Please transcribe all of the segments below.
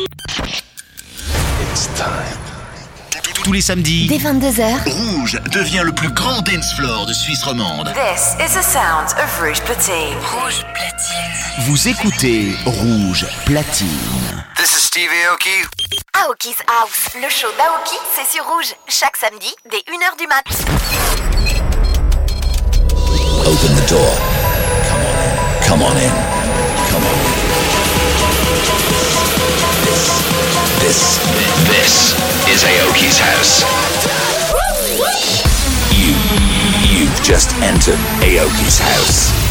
It's time. Tous les samedis, dès 22h, Rouge devient le plus grand dance floor de Suisse romande. This is the sound of Rouge Platine. Rouge Platine. Vous écoutez Rouge Platine. This is Stevie Aoki. Aoki's House, le show d'Aoki, c'est sur Rouge, chaque samedi dès 1h du mat. Open the door. Come on in. Come on in. This is Aoki's house. You, you've just entered Aoki's house.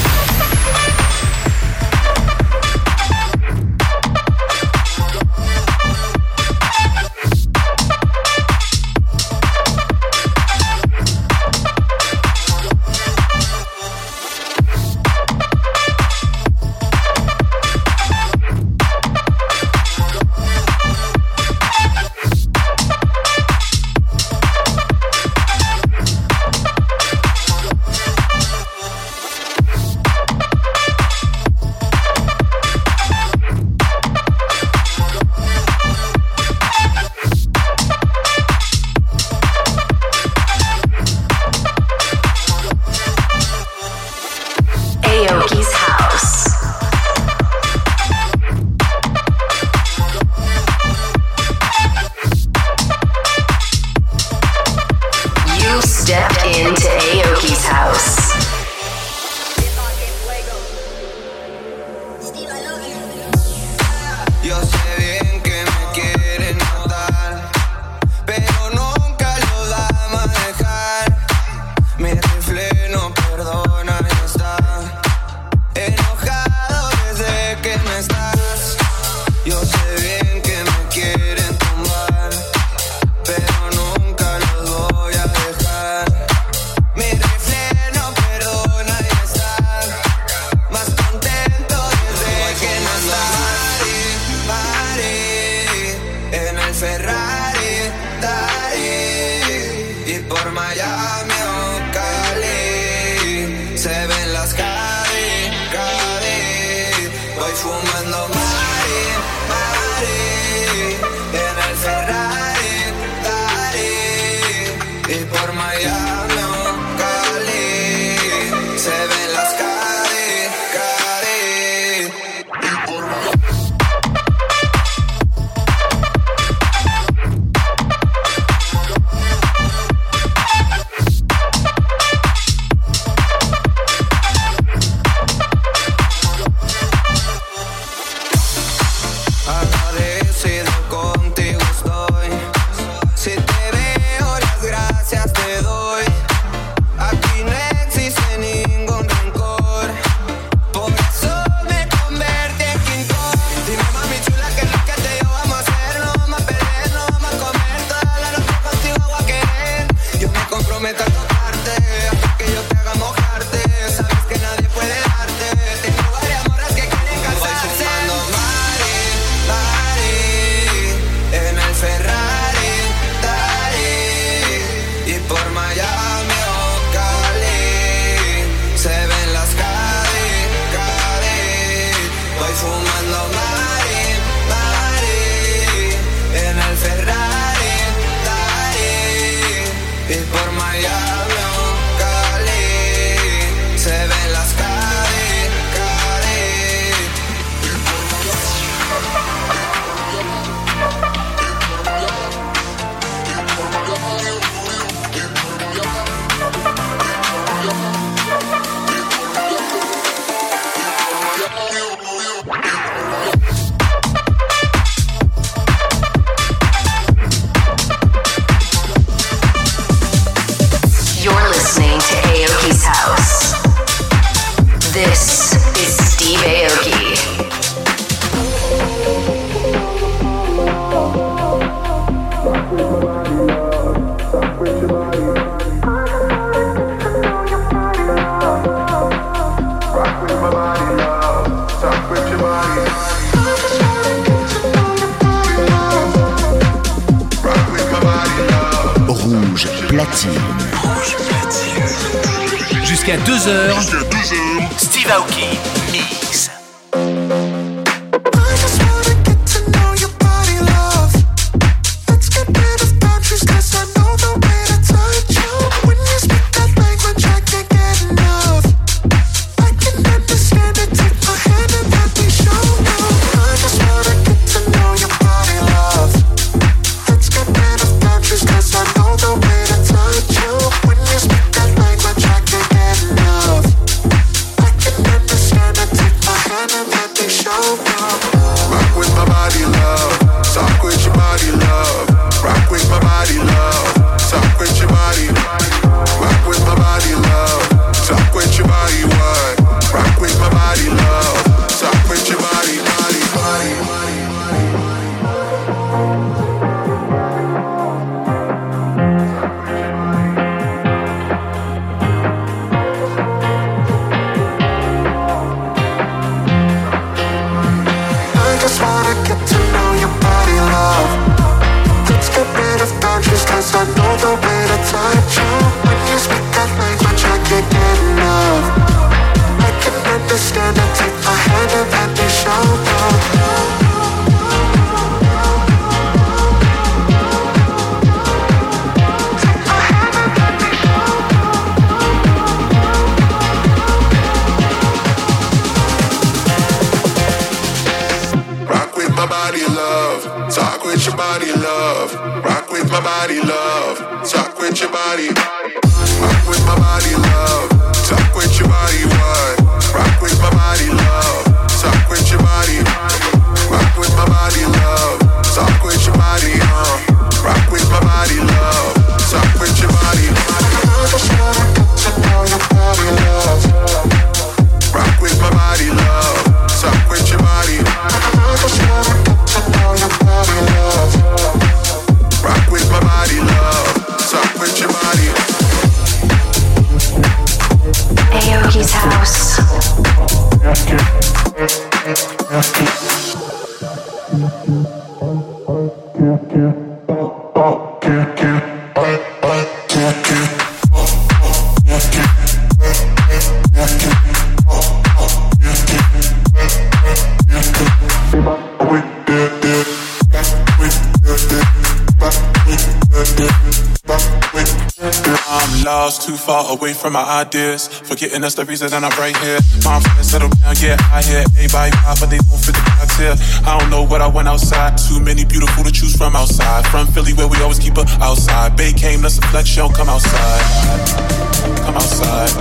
fumando Mari, Mari, en el Ferrari, Dari, y por Miami. 2h. Steve Aoki. Too far away from my ideas. Forgetting that's the reason that I'm right here. My friends settle down, yeah, I hear everybody pop, but they don't fit the criteria. I don't know what I want outside. Too many beautiful to choose from outside. From Philly, where we always keep her outside. Bay came, let's flex, show, come outside. Come outside.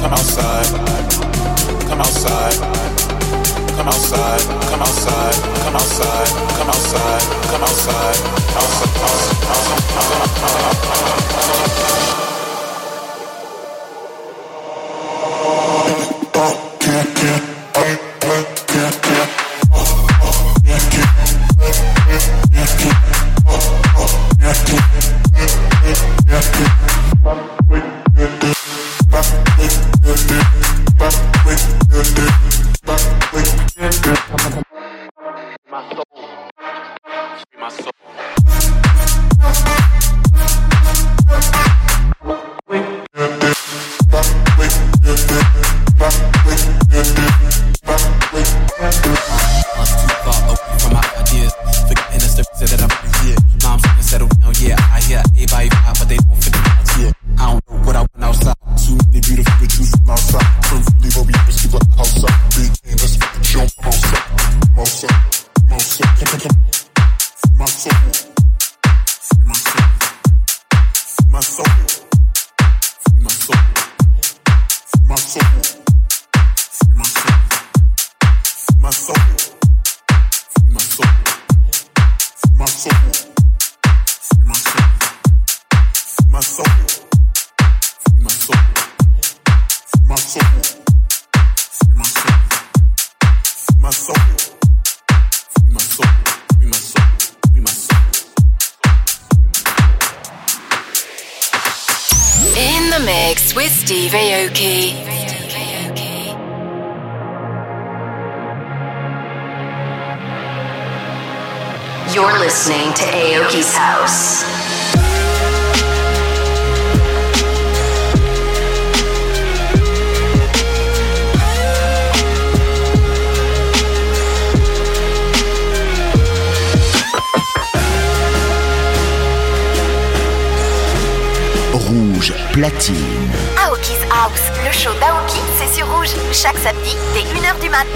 Come outside. Come outside. Come outside, come outside, come outside, come outside, come outside, come outside, come outside, come outside. My listening to Aoki's house. Rouge platine. Aoki's House, le show d'Aoki, c'est sur Rouge, chaque samedi dès 1h du mat.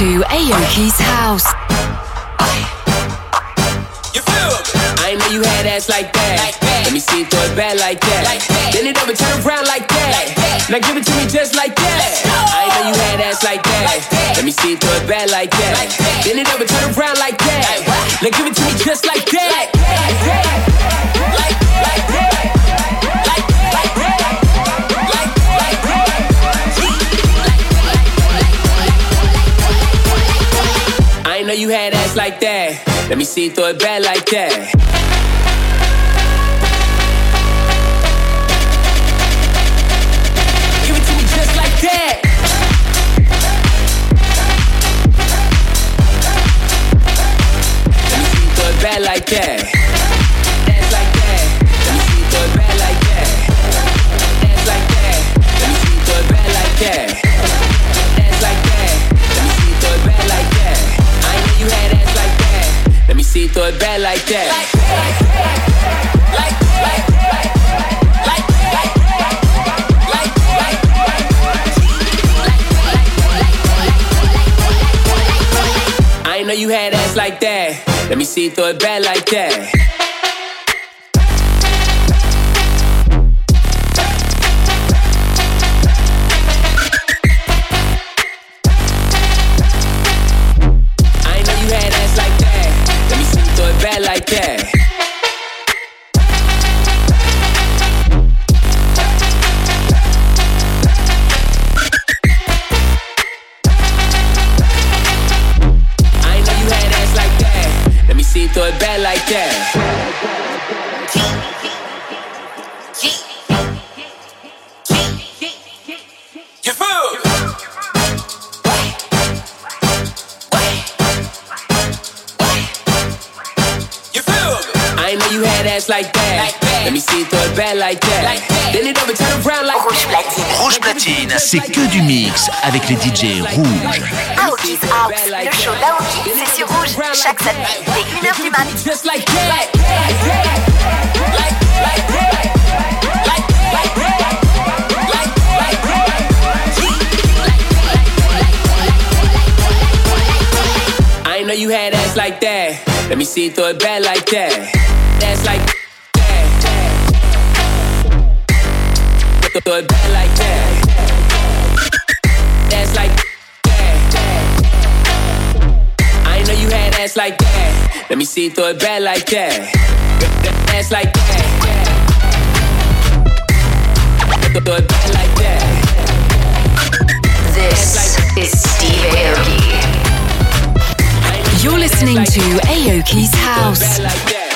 To Aoki's House. You feel I know you had ass like that. Like that. Let me see it throw it back like that. Like that. Then it over turn around like that. Like that. Now give it to me just like that. I know you had ass like that. Like that. Let me see it throw it back like that. Like that. Then it over turn around like that. Like now give it to me just like that. Like that. Know you had ass like that. Let me see you throw it back like that. Throw it back like that. Like I know you had ass like that. Let me see you throw it back like that. C'est que du mix avec les DJ rouges. Aoki's House, le show d'Aoki, c'est sur Rouge chaque samedi dès 1h du mat. I know you had ass like that. Let me see you throw it back like that ass like that. Throw it back like that. Ass like that. I know you had ass like that. Let me see you throw it back like that. Ass like that. Throw it back like that. This is Steve Aoki. You're listening to Aoki's House.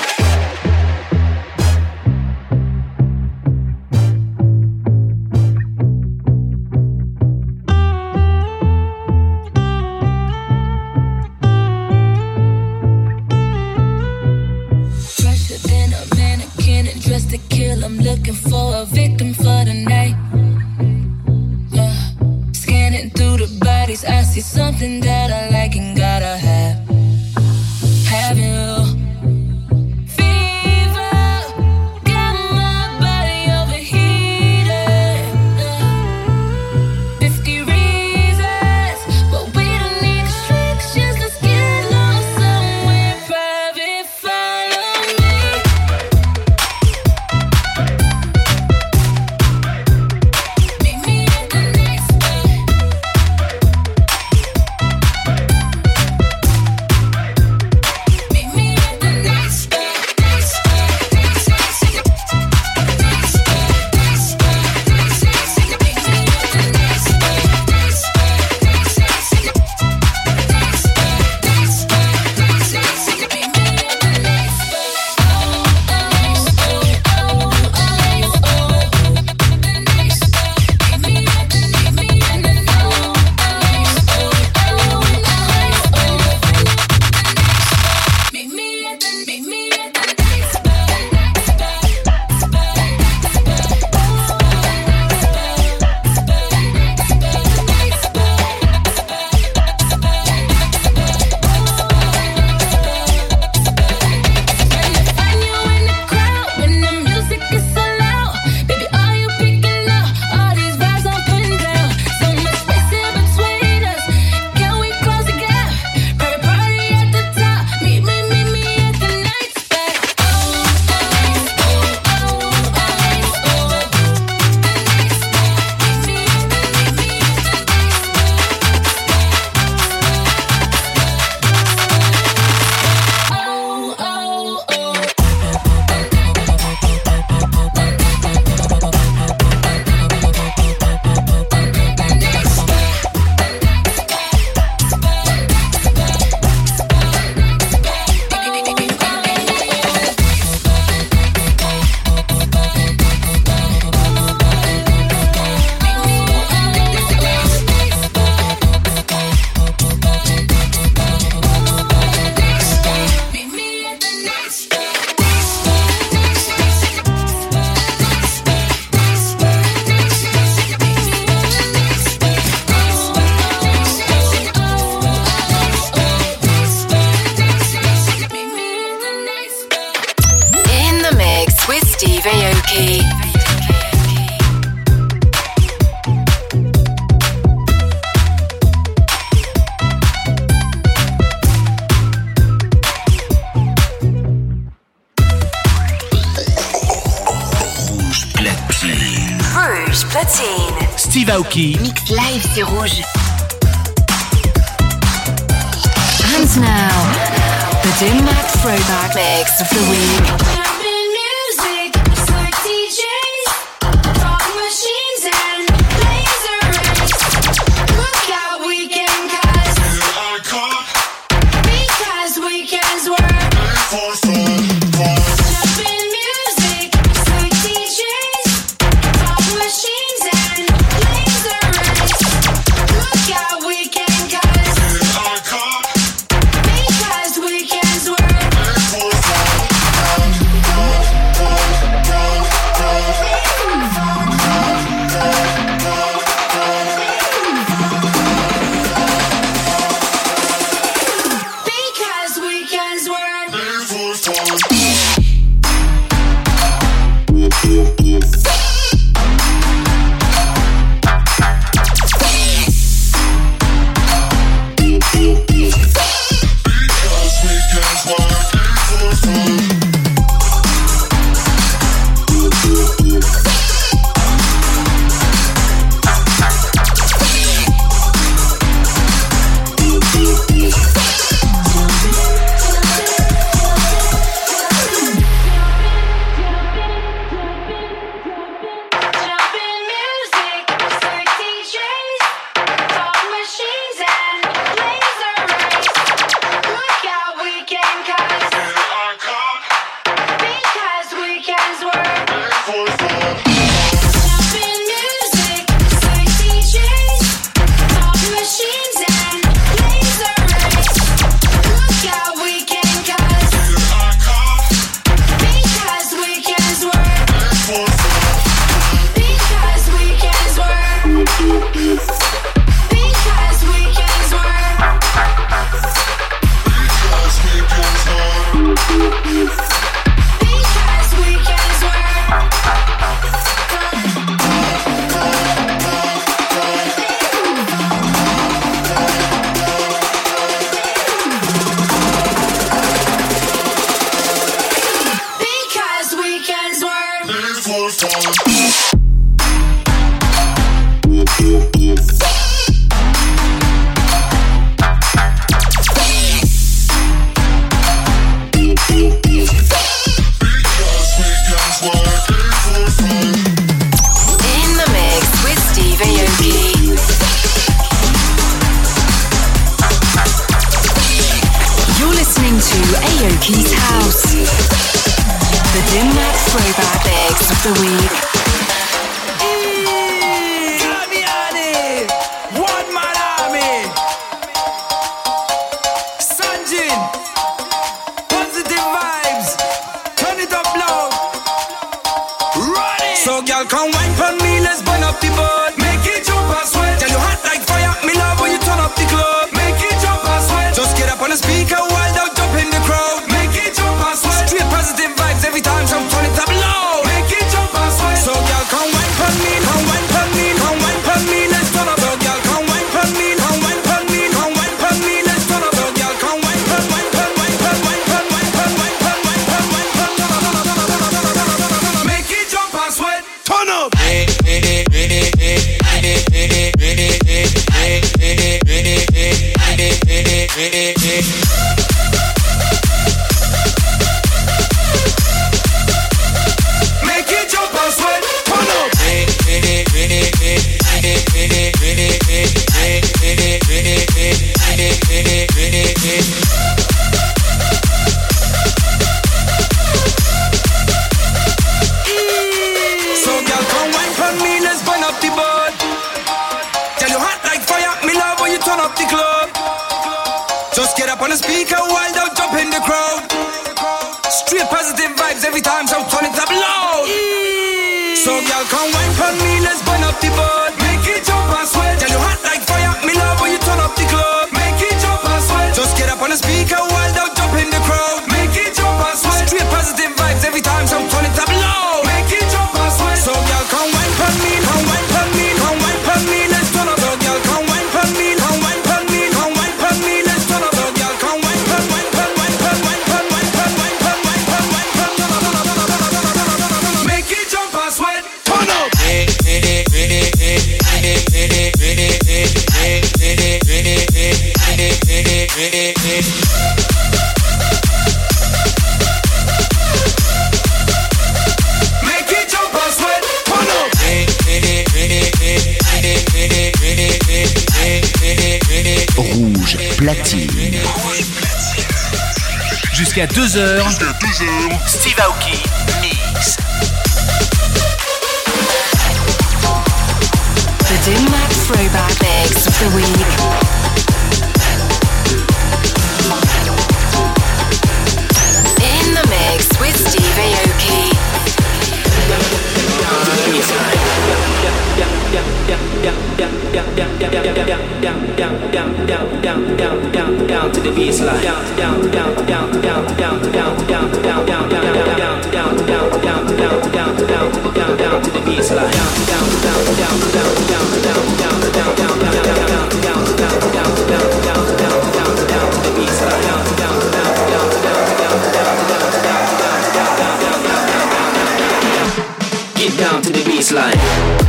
C'est rouge. Straight positive vibes every time, so turn it up loud. So, girl, come wine for me, let's burn up the boat. Rouge platine. Jusqu'à 2h. Jusqu'à Steve Aoki mix. The Mix the Week. baseline.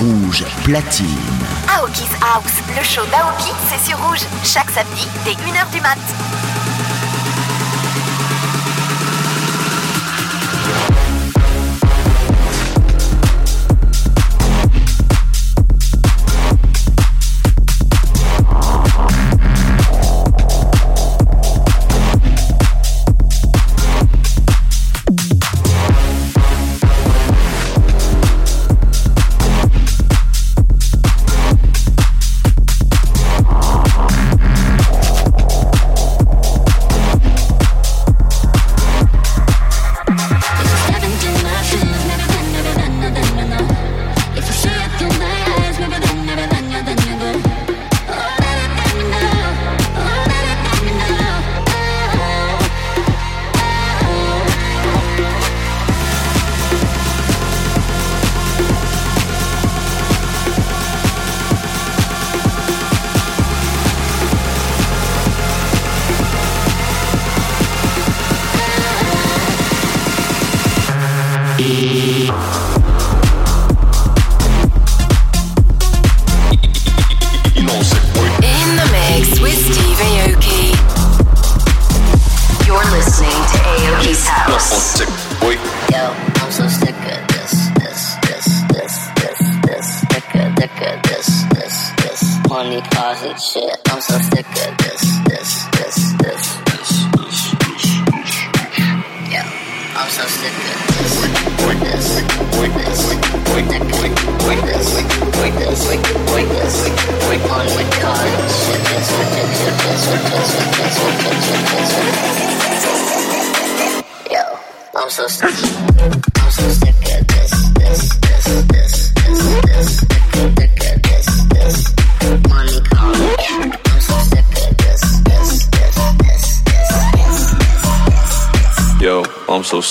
Rouge Platine. Aoki's House, le show d'Aoki, c'est sur Rouge, chaque samedi dès 1h du mat'.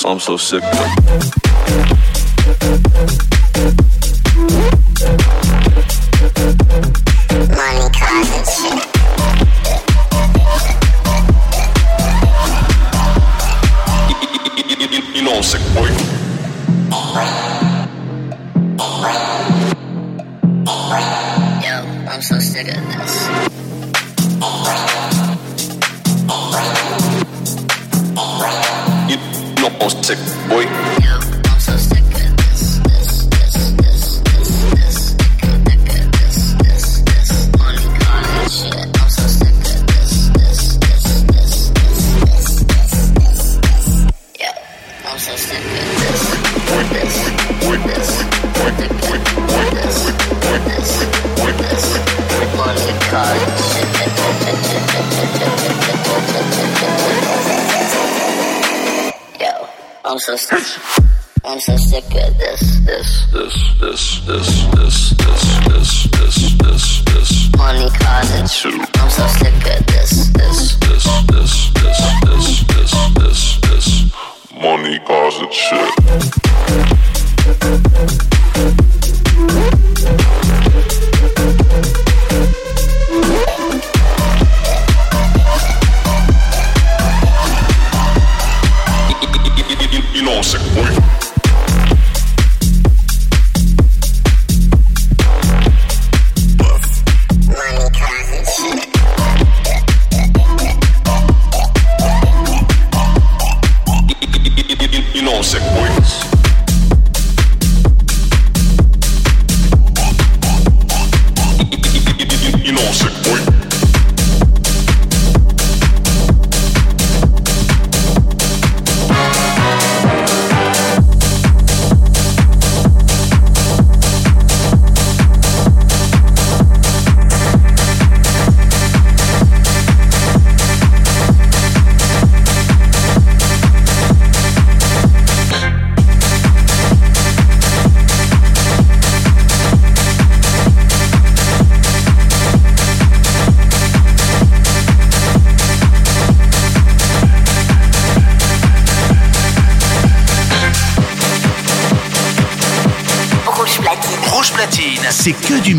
I'm so sick.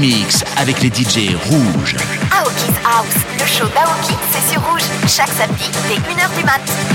Mix avec les DJ rouges. Aoki's House, le show d'Aoki, c'est sur rouge, chaque samedi dès 1h du mat'.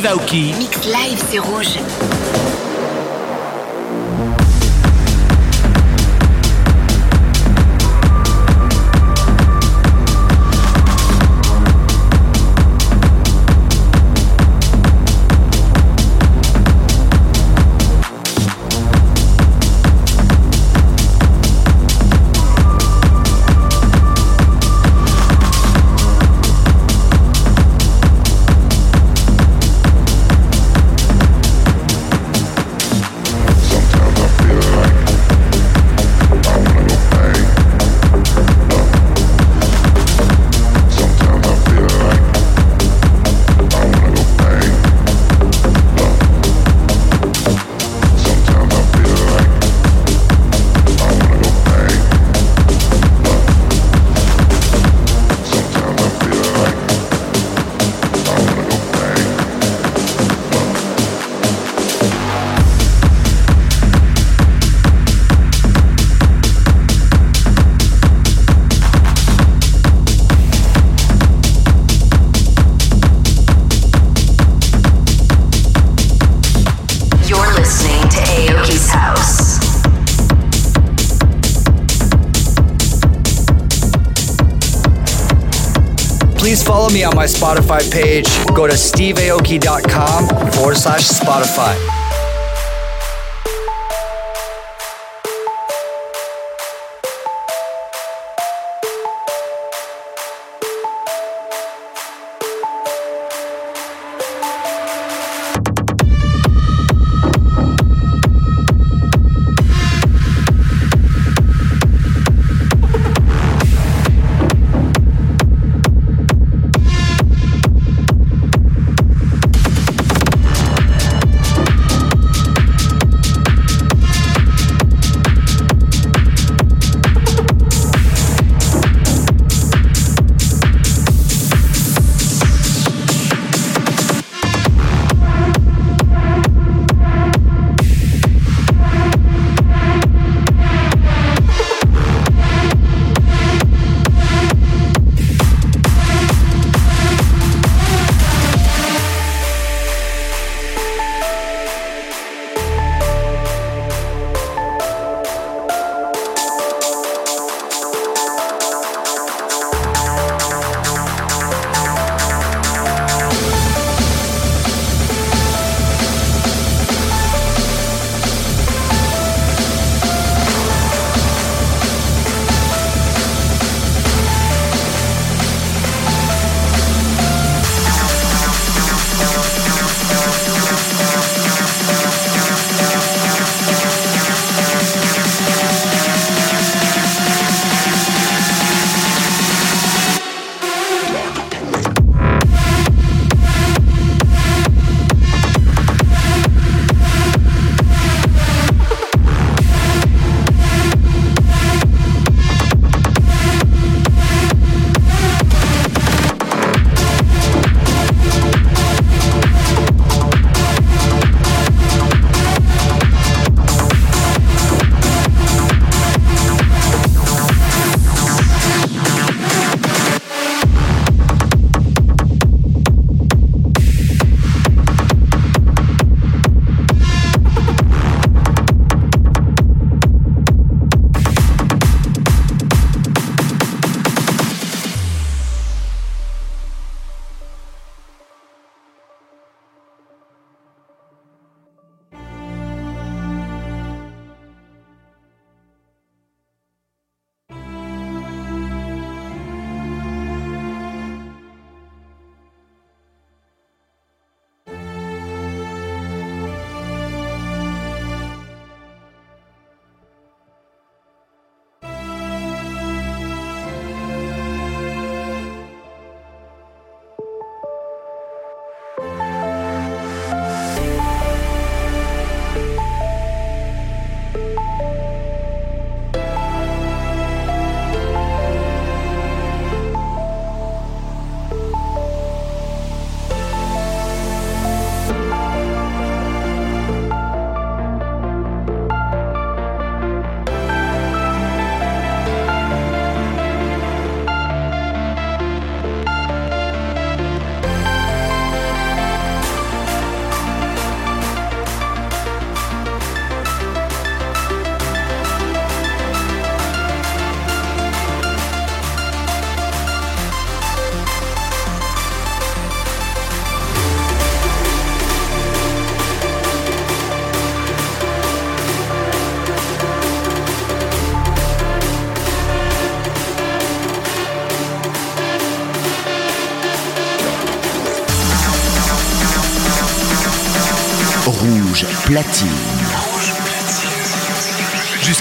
Steve. Mix live, c'est rouge. Me on my Spotify page. Go to steveaoki.com forward slash Spotify.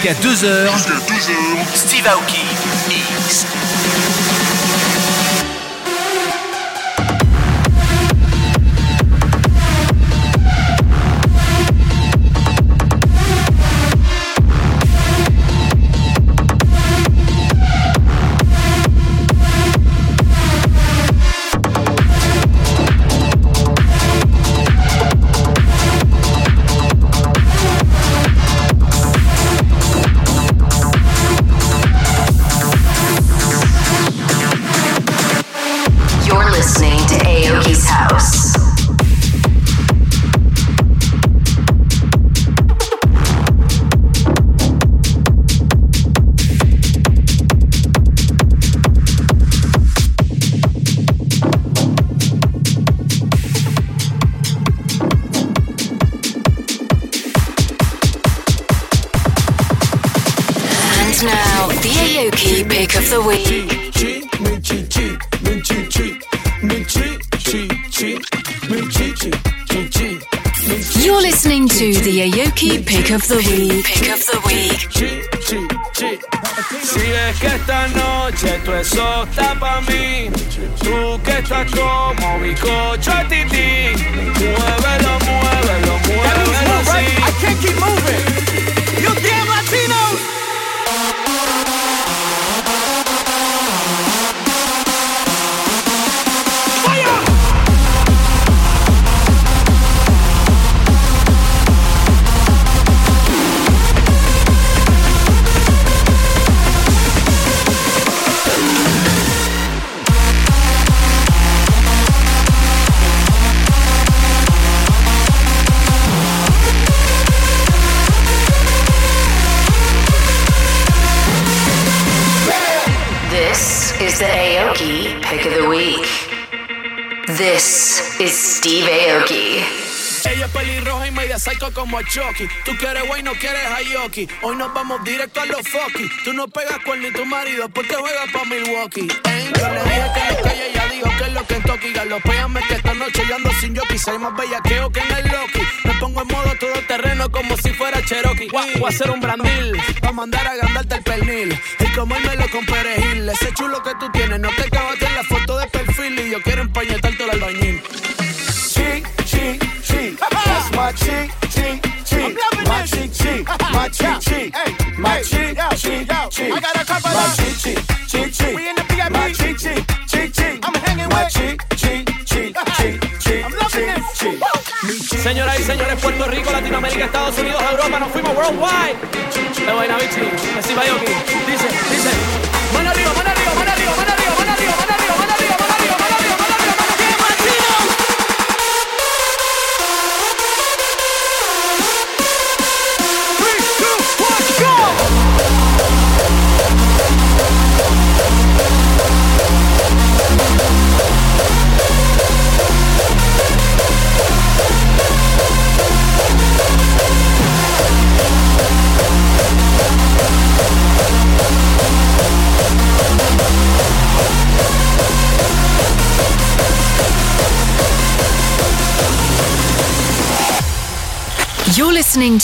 Jusqu'à 2h. Steve Aoki. X. listening the Aoki pick of the week. Pick of the week. Si es que esta noche tú eso está pa' mí. Tú que estás como bizcocho a tití Muévelo, muévelo, muévelo así. I can't keep moving This is Steve Aoki. Ella es pelirroja y media psycho como Chucky. Tú quieres güey, no quieres Hayoki. Hoy nos vamos directo a los fucky. Tú no pegas con ni tu marido porque juegas pa' Milwaukee. Ey, yo le dije que no calle, ella dijo que es lo que en Toki. Galopéame que esta noche yo sin jockey. Soy más bellaqueo que en el Loki. Me pongo en modo todo terreno como si fuera Cherokee. Voy a hacer un brandil pa' mandar a gandarte el pernil. Y comérmelo con perejil. Ese chulo que tú tienes, no te acabaste en la foto de perfil y yo quiero empañetarte el albañil. Chic, chic, chic, that's my chic, chic, chic, my chic, chic, my chic, chic, my chic, chic, chic, I got a my chic, chic, chic, chic, we in the VIP, my chic, chic, chic, chic, I'm hanging with chic, chic, chic, chic, chic, I'm loving. Señoras y señores, Puerto Rico, Latinoamérica, Estados Unidos, Europa, nos fuimos worldwide. Así va Dice, dice.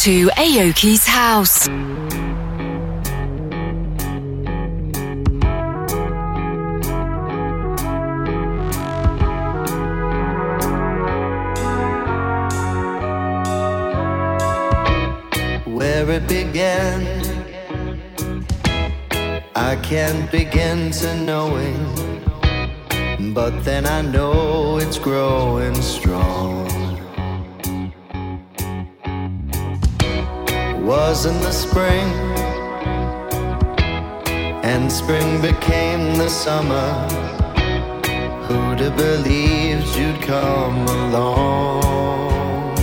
To Aoki's House. where it began. I can't begin to knowing, but then I know it's growing became the summer. Who'd have believed you'd come along?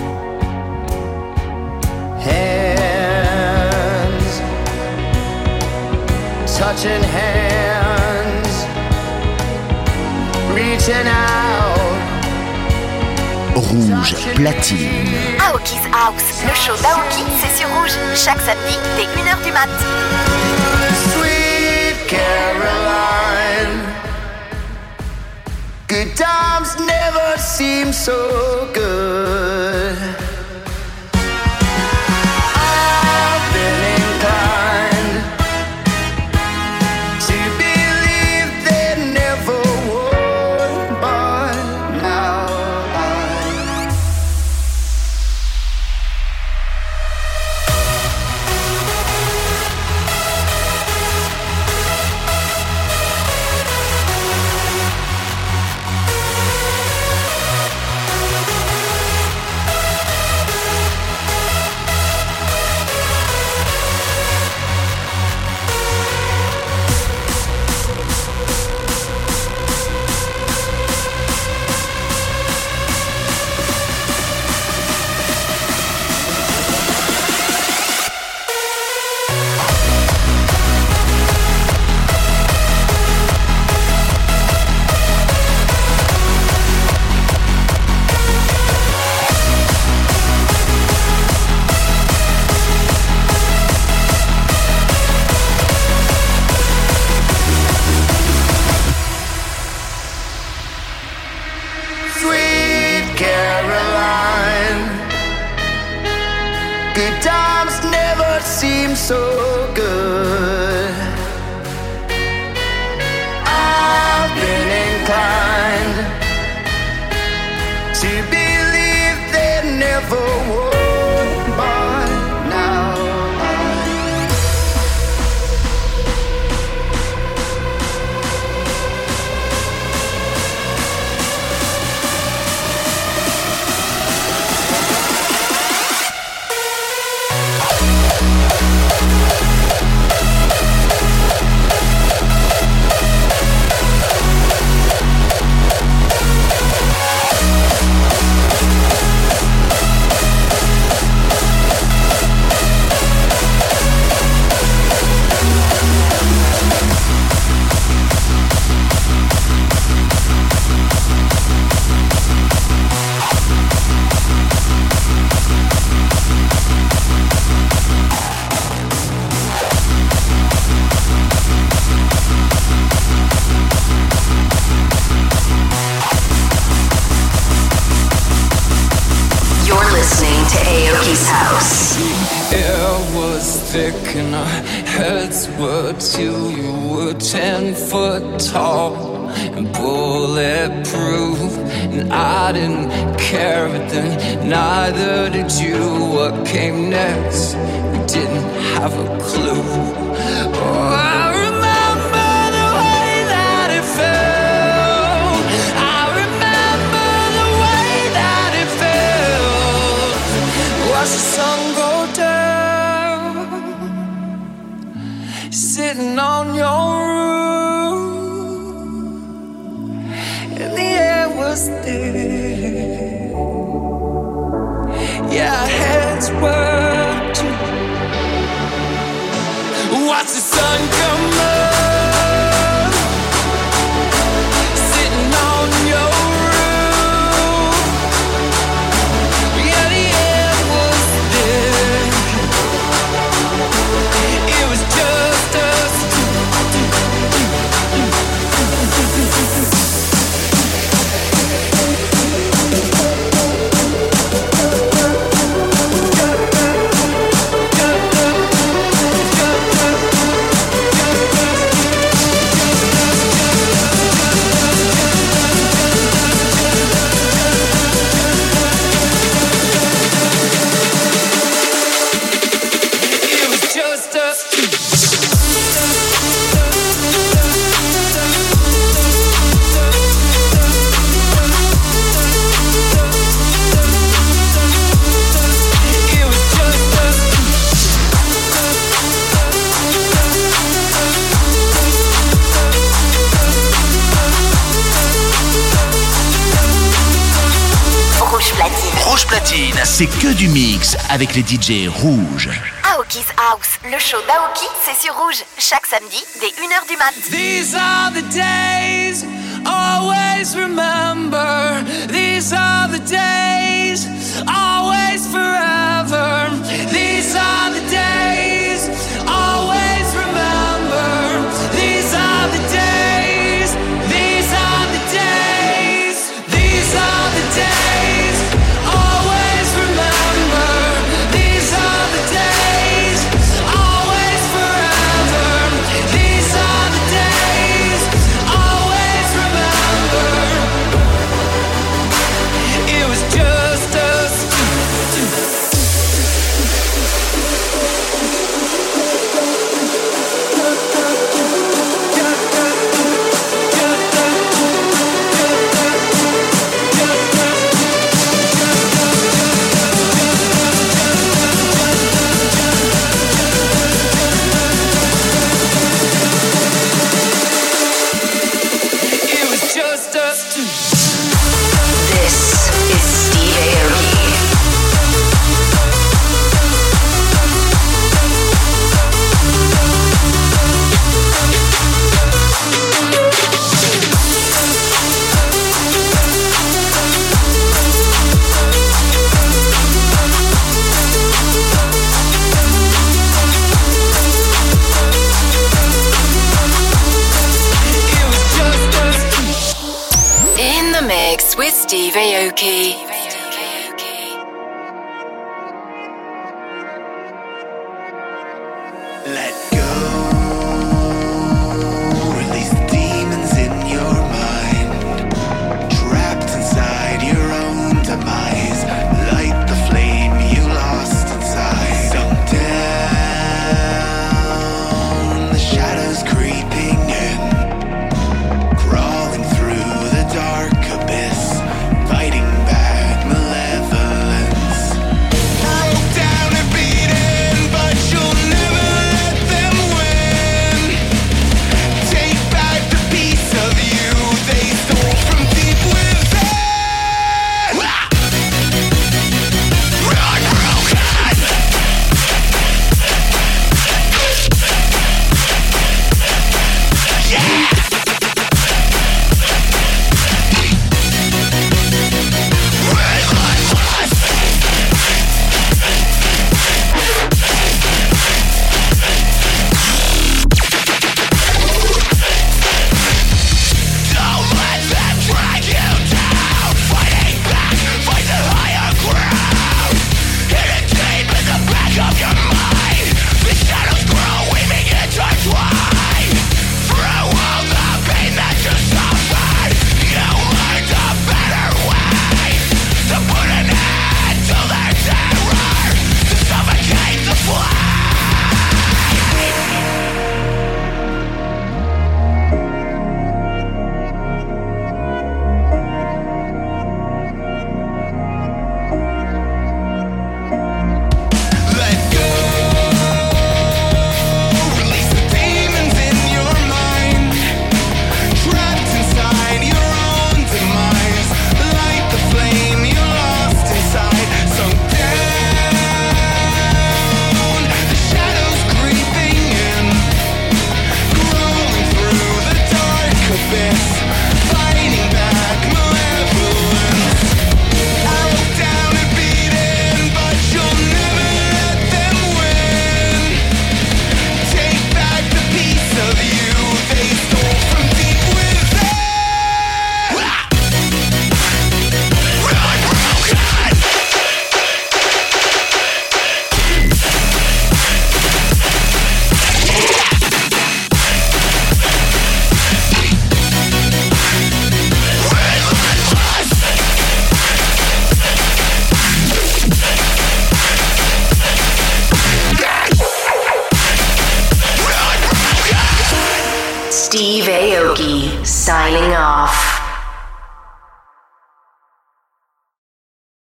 Hands touching hands, reaching out. Rouge platine. Aoki's House, le show d'Aoki, c'est sur Rouge, chaque samedi dès 1h du mat. Caroline. Good times never seem so good. avec les DJ rouges. Aoki's House, le show d'Aoki, c'est sur rouge, chaque samedi dès 1h du mat. These are the days, always remember. These are the days, always forever. These are the days.